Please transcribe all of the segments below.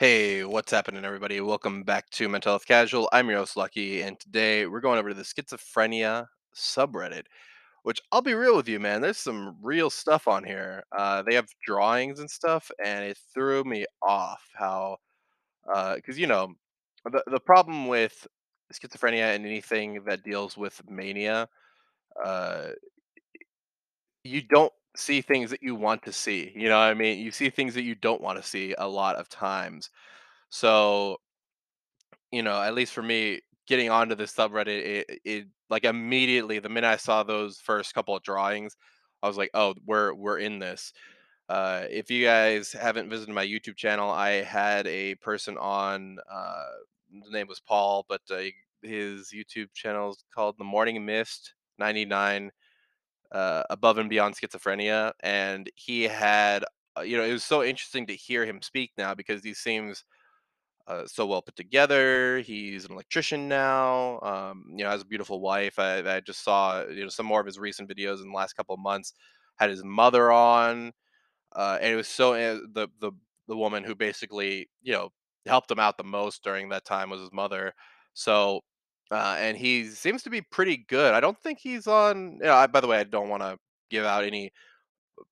Hey, what's happening, everybody? Welcome back to Mental Health Casual. I'm your host, Lucky, and today we're going over to the schizophrenia subreddit, which I'll be real with you, man. There's some real stuff on here. Uh, they have drawings and stuff, and it threw me off how, because you know, the the problem with schizophrenia and anything that deals with mania, uh, you don't see things that you want to see. You know what I mean? You see things that you don't want to see a lot of times. So you know, at least for me, getting onto this subreddit, it, it like immediately the minute I saw those first couple of drawings, I was like, oh, we're we're in this. Uh, if you guys haven't visited my YouTube channel, I had a person on. Uh, the name was Paul, but uh, his YouTube channel is called The Morning Mist ninety nine. Uh, above and beyond schizophrenia, and he had, uh, you know, it was so interesting to hear him speak now because he seems uh, so well put together. He's an electrician now. Um, you know, has a beautiful wife. I, I just saw you know some more of his recent videos in the last couple of months. Had his mother on, uh, and it was so uh, the the the woman who basically you know helped him out the most during that time was his mother. So. Uh, and he seems to be pretty good. I don't think he's on. You know, I, by the way, I don't want to give out any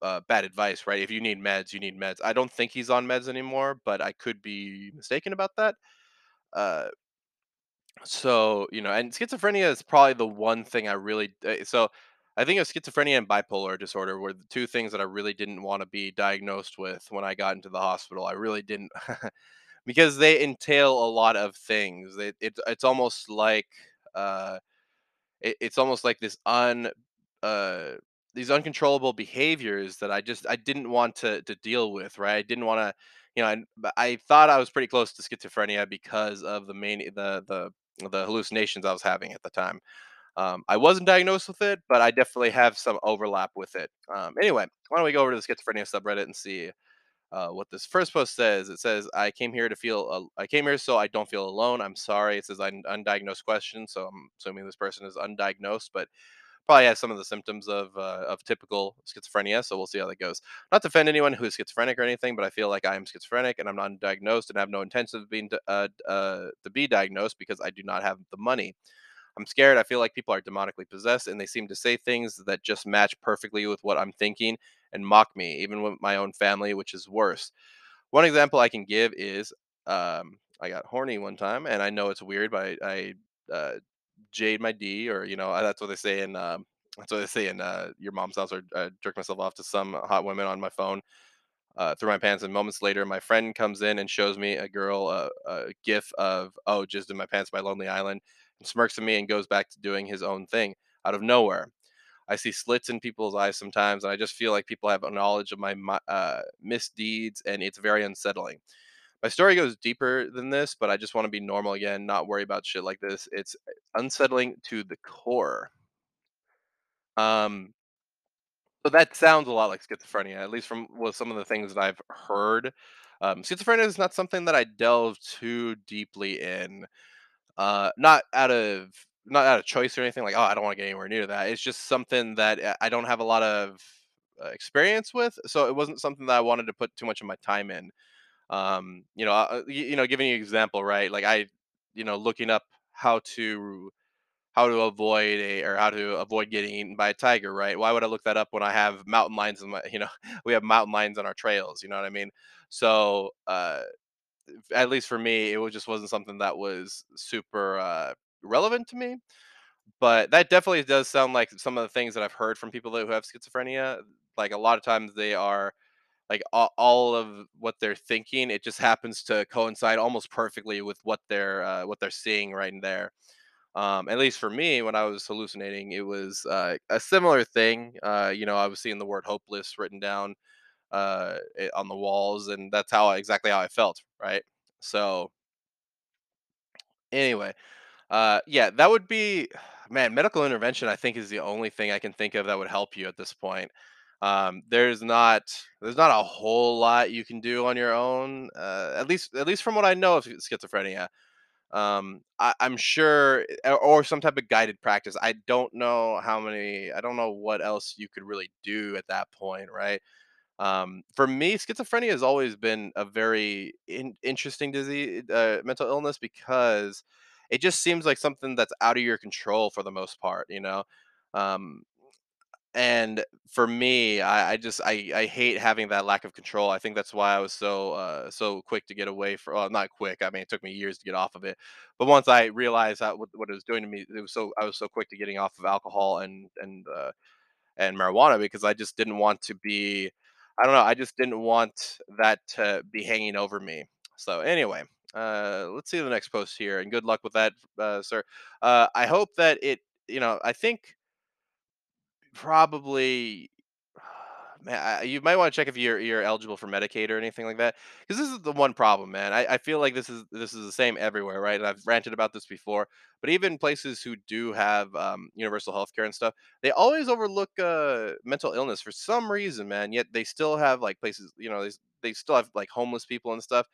uh, bad advice, right? If you need meds, you need meds. I don't think he's on meds anymore, but I could be mistaken about that. Uh, so you know, and schizophrenia is probably the one thing I really. Uh, so I think of schizophrenia and bipolar disorder were the two things that I really didn't want to be diagnosed with when I got into the hospital. I really didn't because they entail a lot of things. It, it it's almost like uh, it, it's almost like this un uh these uncontrollable behaviors that I just I didn't want to to deal with, right? I didn't want to, you know, I, I thought I was pretty close to schizophrenia because of the main the the the hallucinations I was having at the time. Um, I wasn't diagnosed with it, but I definitely have some overlap with it. Um, anyway, why don't we go over to the schizophrenia subreddit and see uh, what this first post says? It says, "I came here to feel. Uh, I came here so I don't feel alone. I'm sorry." It says, "Un- "Undiagnosed question," so I'm assuming this person is undiagnosed, but probably has some of the symptoms of uh, of typical schizophrenia. So we'll see how that goes. Not to offend anyone who is schizophrenic or anything, but I feel like I am schizophrenic and I'm not diagnosed and have no intention of being uh, uh, to be diagnosed because I do not have the money. I'm scared. I feel like people are demonically possessed and they seem to say things that just match perfectly with what I'm thinking and mock me, even with my own family, which is worse. One example I can give is um, I got horny one time, and I know it's weird, but I, I uh, jade my D, or you know, that's what they say in um, that's what they say in uh, your mom's house, or uh, jerk myself off to some hot women on my phone uh, through my pants. And moments later, my friend comes in and shows me a girl uh, a gif of oh, just in my pants by Lonely Island, and smirks at me and goes back to doing his own thing out of nowhere. I see slits in people's eyes sometimes, and I just feel like people have a knowledge of my uh, misdeeds, and it's very unsettling. My story goes deeper than this, but I just want to be normal again, not worry about shit like this. It's unsettling to the core. Um, so that sounds a lot like schizophrenia, at least from what some of the things that I've heard. Um, schizophrenia is not something that I delve too deeply in. Uh, not out of not out of choice or anything like, oh, I don't want to get anywhere near that. It's just something that uh, I don't have a lot of uh, experience with, so it wasn't something that I wanted to put too much of my time in. Um, you know, uh, y- you know, giving you an example, right? Like I, you know, looking up how to how to avoid a or how to avoid getting eaten by a tiger, right? Why would I look that up when I have mountain lions in my, you know, we have mountain lions on our trails, you know what I mean? So, uh, at least for me, it was just wasn't something that was super uh, relevant to me. But that definitely does sound like some of the things that I've heard from people that who have schizophrenia. Like a lot of times they are like all, all of what they're thinking, it just happens to coincide almost perfectly with what they're uh, what they're seeing right in there. Um, at least for me, when I was hallucinating, it was uh, a similar thing. Uh, you know, I was seeing the word hopeless written down uh, eh, on the walls, and that's how exactly how I felt. Right. So anyway, uh, yeah, that would be man. Medical intervention, I think, is the only thing I can think of that would help you at this point. Um, there's not there's not a whole lot you can do on your own. Uh, at least at least from what I know of schizophrenia. Um, I, I'm sure, or or some type of guided practice. I don't know how many. I don't know what else you could really do at that point, right? Um, for me, schizophrenia has always been a very in- interesting disease, uh, mental illness, because it just seems like something that's out of your control for the most part. You know, um, and for me, I, I just I, I hate having that lack of control. I think that's why I was so uh, so quick to get away from. Well, not quick. I mean, it took me years to get off of it. But once I realized how, what, what it was doing to me, it was so I was so quick to getting off of alcohol and and uh, and marijuana because I just didn't want to be. I don't know. I just didn't want that to be hanging over me. So anyway, uh, let's see the next post here, and good luck with that, uh, sir. Uh, I hope that it. You know, I think Probably man, I you might wanna check if you're you're eligible for Medicaid or anything like that, because this is the one problem, man. I I feel like this is this is the same everywhere, right? And I've ranted about this before, but even places who do have, um, universal healthcare and stuff, they always overlook, uh, mental illness for some reason, man, yet they still have, like, places you know, they they still have, like, homeless people and stuff,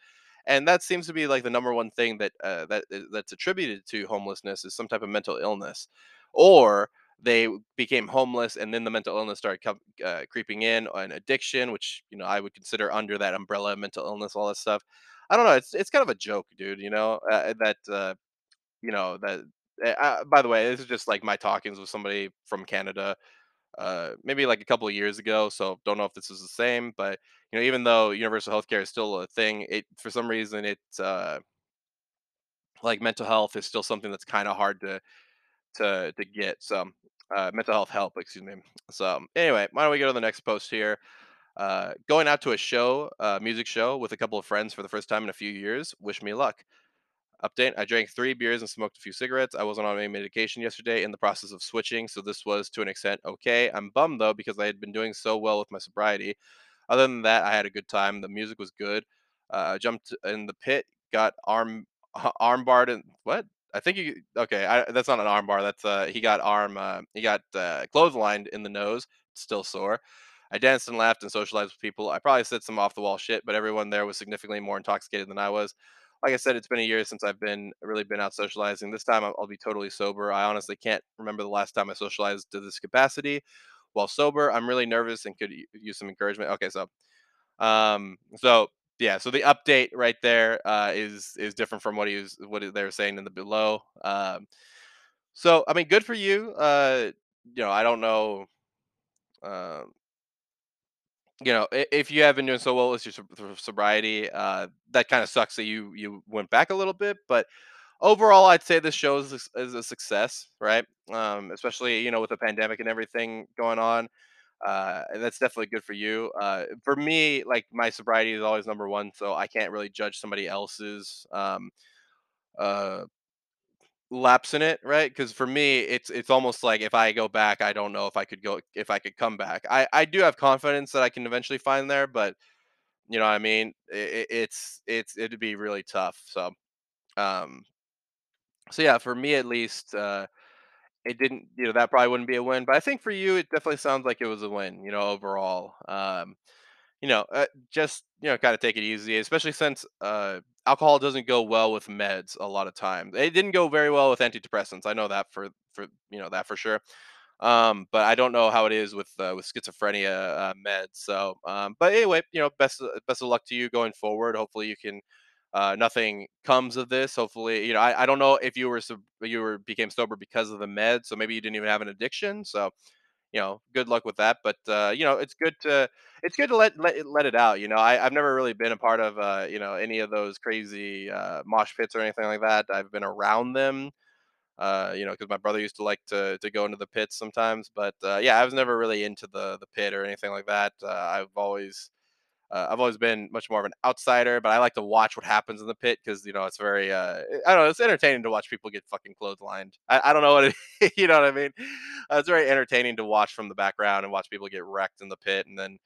and that seems to be, like, the number one thing that, uh, that is that's attributed to homelessness is some type of mental illness, or they became homeless and then the mental illness started com- uh, creeping in and addiction which you know i would consider under that umbrella of mental illness all that stuff. I don't know it's it's kind of a joke dude you know uh, that uh, you know that uh, uh, by the way this is just like my talkings with somebody from canada uh maybe like a couple of years ago so don't know if this is the same but you know even though universal healthcare is still a thing it for some reason it's uh like mental health is still something that's kind of hard to to to get some uh, mental health help. Excuse me. So anyway, why don't we go to the next post here? Uh, going out to a show, uh, music show with a couple of friends for the first time in a few years. Wish me luck. Update: I drank three beers and smoked a few cigarettes. I wasn't on any medication yesterday in the process of switching, so this was to an extent okay. I'm bummed though because I had been doing so well with my sobriety. Other than that, I had a good time. The music was good. Uh, I jumped in the pit, got arm arm barred and what? I think you okay. I, that's not an arm bar. That's uh he got arm uh, he got uh, clotheslined in the nose, still sore. I danced and laughed and socialized with people. I probably said some off the wall shit, but everyone there was significantly more intoxicated than I was. Like I said, it's been a year since I've been really been out socializing. This time I'll, I'll be totally sober. I honestly can't remember the last time I socialized to this capacity. While sober, I'm really nervous and could use some encouragement. Okay, so um, so yeah, so the update right there uh, is is different from what he was what they were saying in the below. Um, so I mean, good for you. Uh, you know, I don't know. Um, you know, if you have been doing so well with your sobriety, uh, that kind of sucks that you you went back a little bit. But overall, I'd say this show is, is a success, right? Um, especially you know with the pandemic and everything going on. Uh, that's definitely good for you. Uh, for me, like my sobriety is always number one, so I can't really judge somebody else's um, uh, lapse in it, right? Because for me, it's it's almost like if I go back, I don't know if I could go if I could come back. I I do have confidence that I can eventually find there, but you know what I mean. It, it's it's it'd be really tough. So um, so yeah, for me at least. Uh, it didn't, you know, that probably wouldn't be a win, but I think for you, it definitely sounds like it was a win, you know, overall. Um, you know, uh, just you know, kind of take it easy, especially since uh, alcohol doesn't go well with meds a lot of times. It didn't go very well with antidepressants. I know that for for you know that for sure. Um, but I don't know how it is with uh, with schizophrenia uh, meds. So, um, but anyway, you know, best best of luck to you going forward. Hopefully, you can. Uh, nothing comes of this. Hopefully, you know. I, I don't know if you were you were became sober because of the meds, so maybe you didn't even have an addiction. So, you know, good luck with that. But uh, you know, it's good to it's good to let let it, let it out. You know, I, I've never really been a part of uh, you know any of those crazy uh, mosh pits or anything like that. I've been around them, uh, you know, because my brother used to like to to go into the pits sometimes. But uh, yeah, I was never really into the the pit or anything like that. Uh, I've always uh, I've always been much more of an outsider, but I like to watch what happens in the pit because you know it's very uh, I don't know it's entertaining to watch people get fucking clotheslined. I, I don't know what it you know what I mean. Uh, it's very entertaining to watch from the background and watch people get wrecked in the pit and then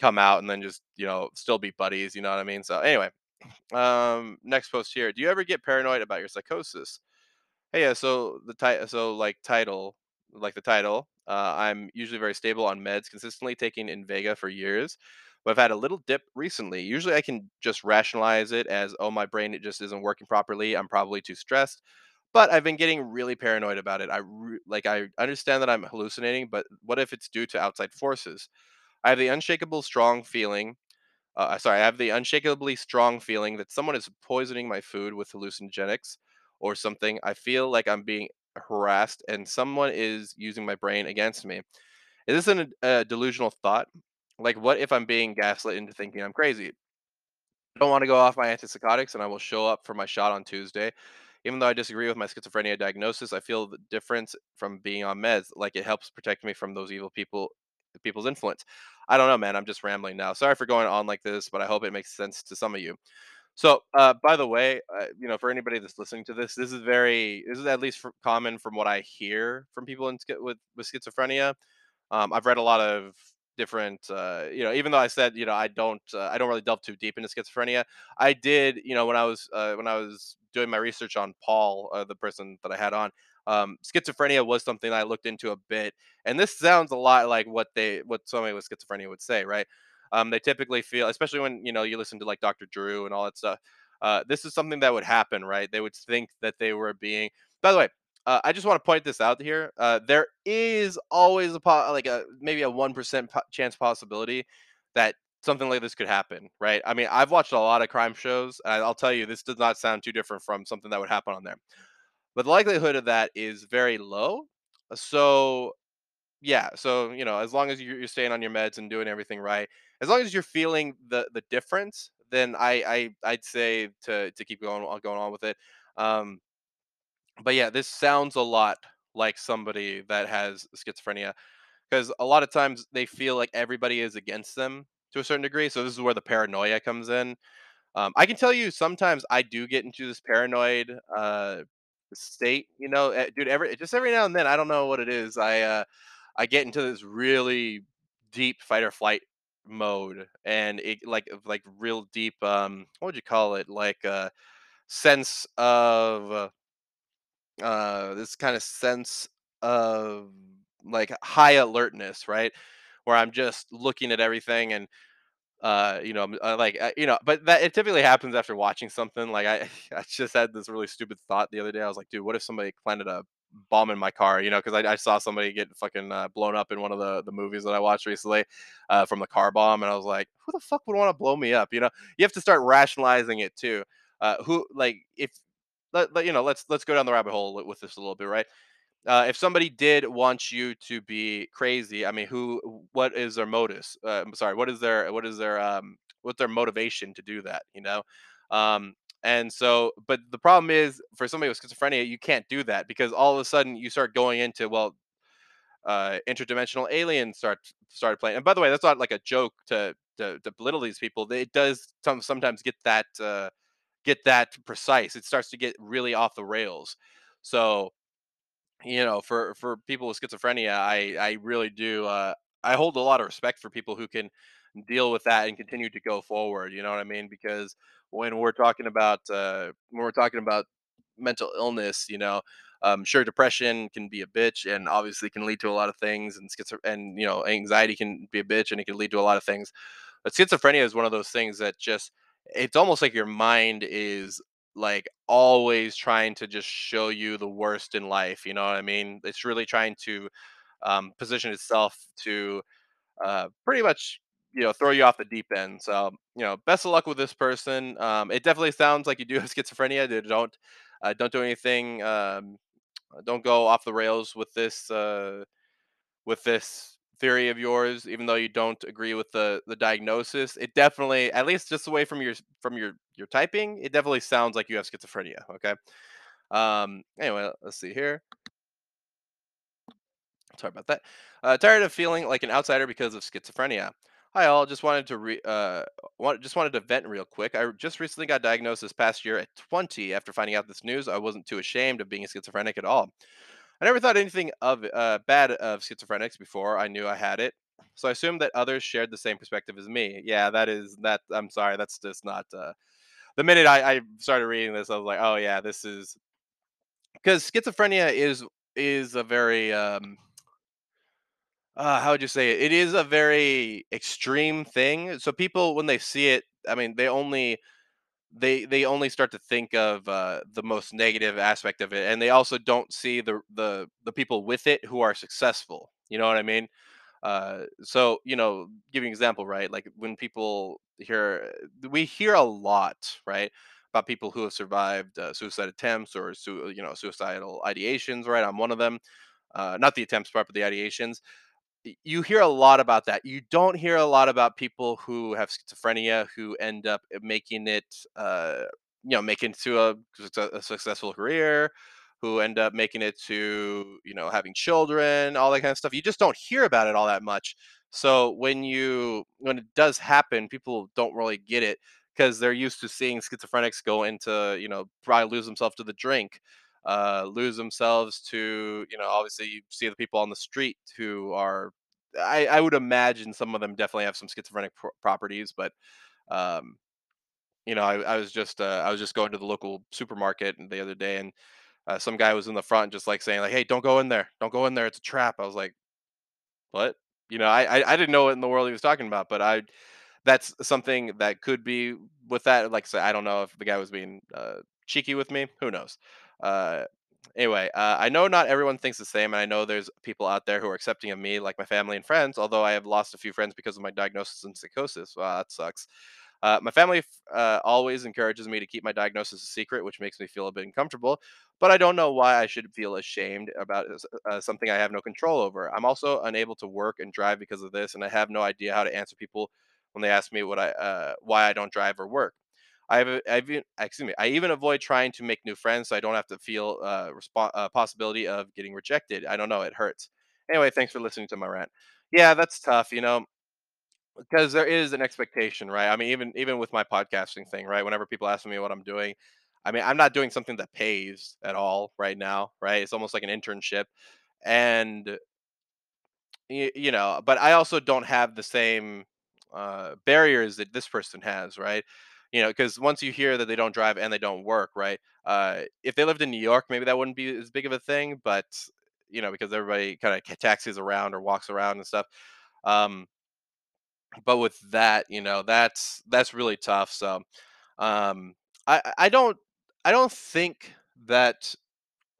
come out and then just you know still be buddies. You know what I mean? So anyway, um, next post here. Do you ever get paranoid about your psychosis? Hey, yeah. So the title, so like title, like the title. Uh, I'm usually very stable on meds, consistently taking Invega for years, but I've had a little dip recently. Usually, I can just rationalize it as, oh, my brain it just isn't working properly. I'm probably too stressed. But I've been getting really paranoid about it. I re- like I understand that I'm hallucinating, but what if it's due to outside forces? I have the unshakable strong feeling uh, sorry, I have the unshakably strong feeling that someone is poisoning my food with hallucinogenics or something. I feel like I'm being harassed and someone is using my brain against me. Is this an, a delusional thought? Like, what if I'm being gaslit into thinking I'm crazy? I don't want to go off my antipsychotics and I will show up for my shot on Tuesday. Even though I disagree with my schizophrenia diagnosis, I feel the difference from being on meds. Like it helps protect me from those evil people, people's influence. I don't know, man. I'm just rambling now. Sorry for going on like this, but I hope it makes sense to some of you. So, uh, by the way, uh, you know, for anybody that's listening to this, this is very, this is at least for, common from what I hear from people in, with with schizophrenia. Um, I've read a lot of different, uh, you know, even though I said, you know, I don't, uh, I don't really delve too deep into schizophrenia. I did, you know, when I was uh, when I was doing my research on Paul, uh, the person that I had on, um, schizophrenia was something I looked into a bit, and this sounds a lot like what they, what somebody with schizophrenia would say, right? Um, they typically feel, especially when you know you listen to like Dr. Drew and all that stuff. Uh, this is something that would happen, right? They would think that they were being. By the way, uh, I just want to point this out here. Uh, there is always a po- like a maybe a one percent po- chance possibility that something like this could happen, right? I mean, I've watched a lot of crime shows, and I'll tell you, this does not sound too different from something that would happen on there. But the likelihood of that is very low. So yeah, so you know, as long as you're, staying on your meds and doing everything right, as long as you're feeling the the difference, then I I I'd say to to keep going on going on with it. Um, but yeah, this sounds a lot like somebody that has schizophrenia because a lot of times they feel like everybody is against them to a certain degree. So this is where the paranoia comes in. Um, I can tell you sometimes I do get into this paranoid uh, state. You know, eh, dude. Every just every now and then, I don't know what it is. I uh, I get into this really deep fight or flight mode, and it like like real deep. Um, what would you call it? Like a sense of uh, this kind of sense of like high alertness, right? Where I'm just looking at everything and uh, you know, uh, like uh, you know, but that it typically happens after watching something. Like I, I just had this really stupid thought the other day. I was like, dude, what if somebody planted a bomb in my car? You know, because I, I saw somebody get fucking uh, blown up in one of the the movies that I watched recently uh, from the car bomb, and I was like, who the fuck would want to blow me up? You know, you have to start rationalizing it too. Uh, who like if let, let- you know, let's let's go down the rabbit hole with this a little bit, right? uh, if somebody did want you to be crazy, I mean, who, what is their modus? Uh, I'm sorry, what is their, what is their, um, what's their motivation to do that? You know, um, and so, but the problem is for somebody with schizophrenia, you can't do that because all of a sudden you start going into well, uh, interdimensional aliens start started playing. And by the way, that's not like a joke to to, to belittle these people. It does some, sometimes get that uh, get that precise. It starts to get really off the rails. So you know, for for people with schizophrenia, I I really do. Uh, I hold a lot of respect for people who can deal with that and continue to go forward. You know what I mean? Because when we're talking about uh, when we're talking about mental illness, you know, um, sure, depression can be a bitch and obviously can lead to a lot of things, and schizo- and you know, anxiety can be a bitch and it can lead to a lot of things. But schizophrenia is one of those things that just it's almost like your mind is like always trying to just show you the worst in life. You know what I mean? It's really trying to um, position itself to uh, pretty much you know throw you off the deep end. So you know, best of luck with this person. Um, it definitely sounds like you do have schizophrenia. Don't uh, don't do anything. Um, don't go off the rails with this. Uh, with this theory of yours, even though you don't agree with the the diagnosis, it definitely, at least just away from your from your your typing, it definitely sounds like you have schizophrenia. Okay. Um. Anyway, let's see here. Sorry about that. Uh, tired of feeling like an outsider because of schizophrenia. Hi all, just wanted to re- uh, want, just wanted to vent real quick. I just recently got diagnosed this past year at 20. After finding out this news, I wasn't too ashamed of being a schizophrenic at all. I never thought anything of uh, bad of schizophrenics before I knew I had it. So I assumed that others shared the same perspective as me. Yeah, that is that. I'm sorry, that's just not. Uh, the minute I, I started reading this, I was like, oh yeah, this is because schizophrenia is is a very um, uh, how would you say it? It is a very extreme thing. So people, when they see it, I mean, they only they they only start to think of uh, the most negative aspect of it, and they also don't see the the the people with it who are successful. You know what I mean? Uh, so you know, giving an example, right? Like when people hear, we hear a lot, right, about people who have survived uh, suicide attempts or su- you know suicidal ideations. Right, I'm one of them. Uh, not the attempts part, but the ideations you hear a lot about that. You don't hear a lot about people who have schizophrenia who end up uh, making it, uh, you know, making to a, a successful career, who end up making it to, you know, having children, all that kind of stuff. You just don't hear about it all that much. So when you when it does happen, people don't really get it because they're used to seeing schizophrenics go into, you know, probably lose themselves to the drink uh, lose themselves to you know obviously you see the people on the street who are I, I would imagine some of them definitely have some schizophrenic pro- properties but um you know I, I was just uh, I was just going to the local supermarket the other day and uh, some guy was in the front just like saying like hey don't go in there. Don't go in there. It's a trap. I was like what? You know I I, I didn't know what in the world he was talking about but I that's something that could be with that. Like I said, I don't know if the guy was being uh, cheeky with me. Who knows? Uh, anyway, uh, I know not everyone thinks the same, and I know there's people out there who are accepting of me, like my family and friends. Although I have lost a few friends because of my diagnosis and psychosis. Wow, that sucks. Uh, my family uh, always encourages me to keep my diagnosis a secret, which makes me feel a bit uncomfortable. But I don't know why I should feel ashamed about uh, something I have no control over. I'm also unable to work and drive because of this, and I have no idea how to answer people when they ask me what I uh, why I don't drive or work. I have I've even, excuse me. I even avoid trying to make new friends so I don't have to feel uh, respo- uh, possibility of getting rejected. I don't know. It hurts. Anyway, thanks for listening to my rant. Yeah, that's tough. You know, because there is an expectation, right? I mean, even even with my podcasting thing, right? Whenever people ask me what I'm doing, I mean, I'm not doing something that pays at all right now, right? It's almost like an internship, and you, you know, but I also don't have the same uh, barriers that this person has, right? You know, because once you hear that they don't drive and they don't work, right? Uh, if they lived in New York, maybe that wouldn't be as big of a thing, but you know, because everybody kind of taxis around or walks around and stuff. Um, but with that, you know, that's that's really tough. So, um, I I I don't I don't think that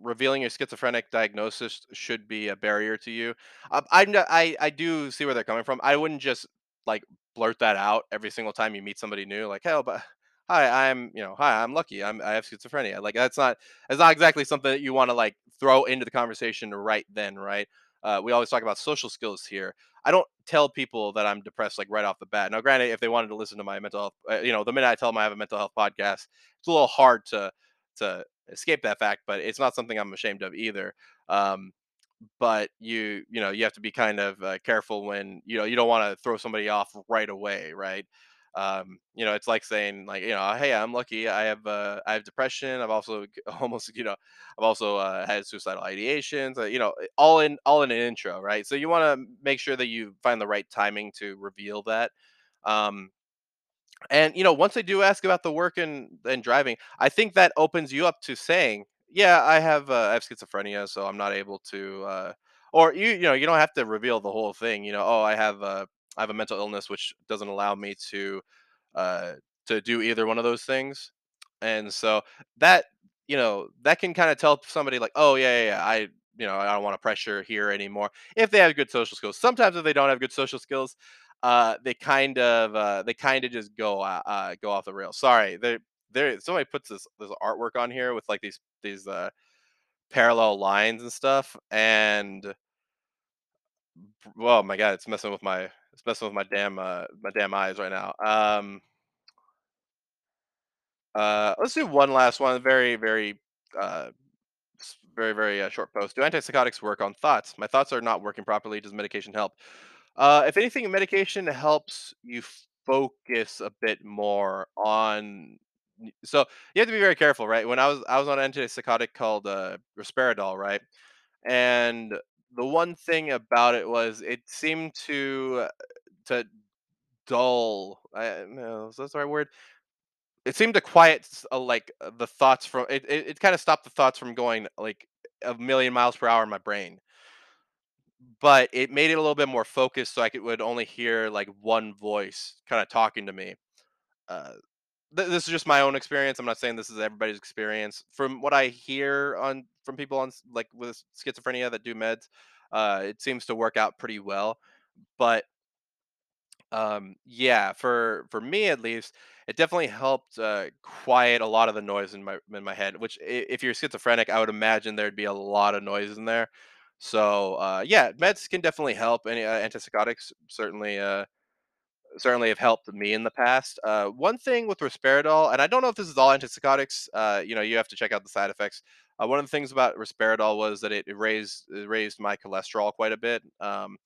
revealing your schizophrenic diagnosis should be a barrier to you. Um, I I I do see where they're coming from. I wouldn't just like blurt that out every single time you meet somebody new. Like, hell, but hi, I'm you know, hi, I'm lucky. I'm I have schizophrenia. Like that's not that's not exactly something that you want to like throw into the conversation right then, right? Uh, we always talk about social skills here. I don't tell people that I'm depressed like right off the bat. Now, granted, if they wanted to listen to my mental health, uh, you know, the minute I tell them I have a mental health podcast, it's a little hard to to escape that fact, but it's not something I'm ashamed of either. Um, but you you know you have to be kind of uh, careful when you know you don't want to throw somebody off right away, right? Um, you know, it's like saying like you know, hey, I'm lucky. I have uh, I have depression. I've also almost you know I've also uh, had suicidal ideations. Uh, you know, all in all in an intro, right? So you want to make sure that you find the right timing to reveal that. Um, and you know, once they do ask about the work and and driving, I think that opens you up to saying, "Yeah, I have uh, I have schizophrenia, so I'm not able to." Uh, or you you know you don't have to reveal the whole thing. You know, oh, I have uh, I have a mental illness which doesn't allow me to uh, to do either one of those things, and so that you know that can kind of tell somebody like, "Oh yeah, yeah, yeah I." You know, I don't want to pressure here anymore. If they have good social skills, sometimes if they don't have good social skills, uh, they kind of uh, they kind of just go uh, uh, go off the rails. Sorry, there there somebody puts this this artwork on here with like these these uh, parallel lines and stuff, and oh my god, it's messing with my it's messing with my damn uh, my damn eyes right now. Um, uh, let's do one last one, very very uh, very very uh, short post. Do antipsychotics work on thoughts? My thoughts are not working properly. Does medication help? Uh, if anything, medication helps you focus a bit more on. So you have to be very careful, right? When I was I was on an antipsychotic called uh, risperidone, right? And the one thing about it was it seemed to to dull. I, no, is that the right word? It seemed to quiet uh, like uh, the thoughts from it. It, it kind of stopped the thoughts from going like a million miles per hour in my brain but it made it a little bit more focused so I could would only hear like one voice kind of talking to me. Uh, th- this is just my own experience. I'm not saying this is everybody's experience. From what I hear on from people on like with schizophrenia that do meds, uh, it seems to work out pretty well. But um, yeah, for for me at least, it definitely helped uh, quiet a lot of the noise in my in my head. Which, if you're schizophrenic, I would imagine there'd be a lot of noise in there. So uh, yeah, meds can definitely help. Any uh, antipsychotics certainly uh, certainly have helped me in the past. Uh, one thing with risperidol, and I don't know if this is all antipsychotics. Uh, you know, you have to check out the side effects. Uh, one of the things about risperidol was that it, raised it raised my cholesterol quite a bit. Um,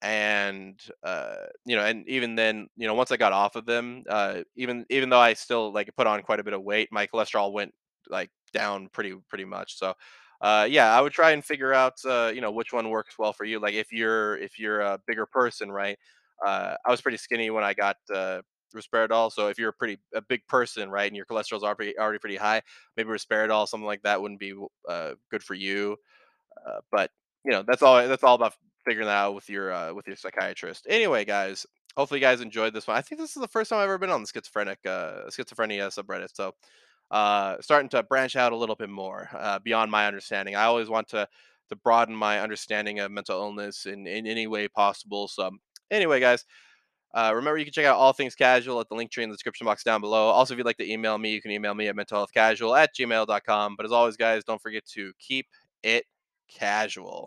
and uh you know and even then you know once i got off of them uh even even though i still like put on quite a bit of weight my cholesterol went like down pretty pretty much so uh yeah i would try and figure out you know which one works well for you like if you're if you're a bigger person right uh i was pretty skinny when i got uh risperidol so if you're a pretty a big person right and your cholesterol's already already pretty high maybe risperidol something like that wouldn't be uh good for you uh, but you know, that's all. That's all about figuring that out with your uh, with your psychiatrist. Anyway, guys, hopefully you guys enjoyed this one. I think this is the first time I've ever been on the schizophrenic uh, schizophrenia subreddit. So, uh, starting to branch out a little bit more uh, beyond my understanding. I always want to to broaden my understanding of mental illness in in any way possible. So, anyway, guys. Uh, remember, you can check out all things casual at the Linktree in the description box down below. Also, if you'd like to email me, you can email me at mentalhealthcasual at gmail.com. But as always, guys, don't forget to keep it casual.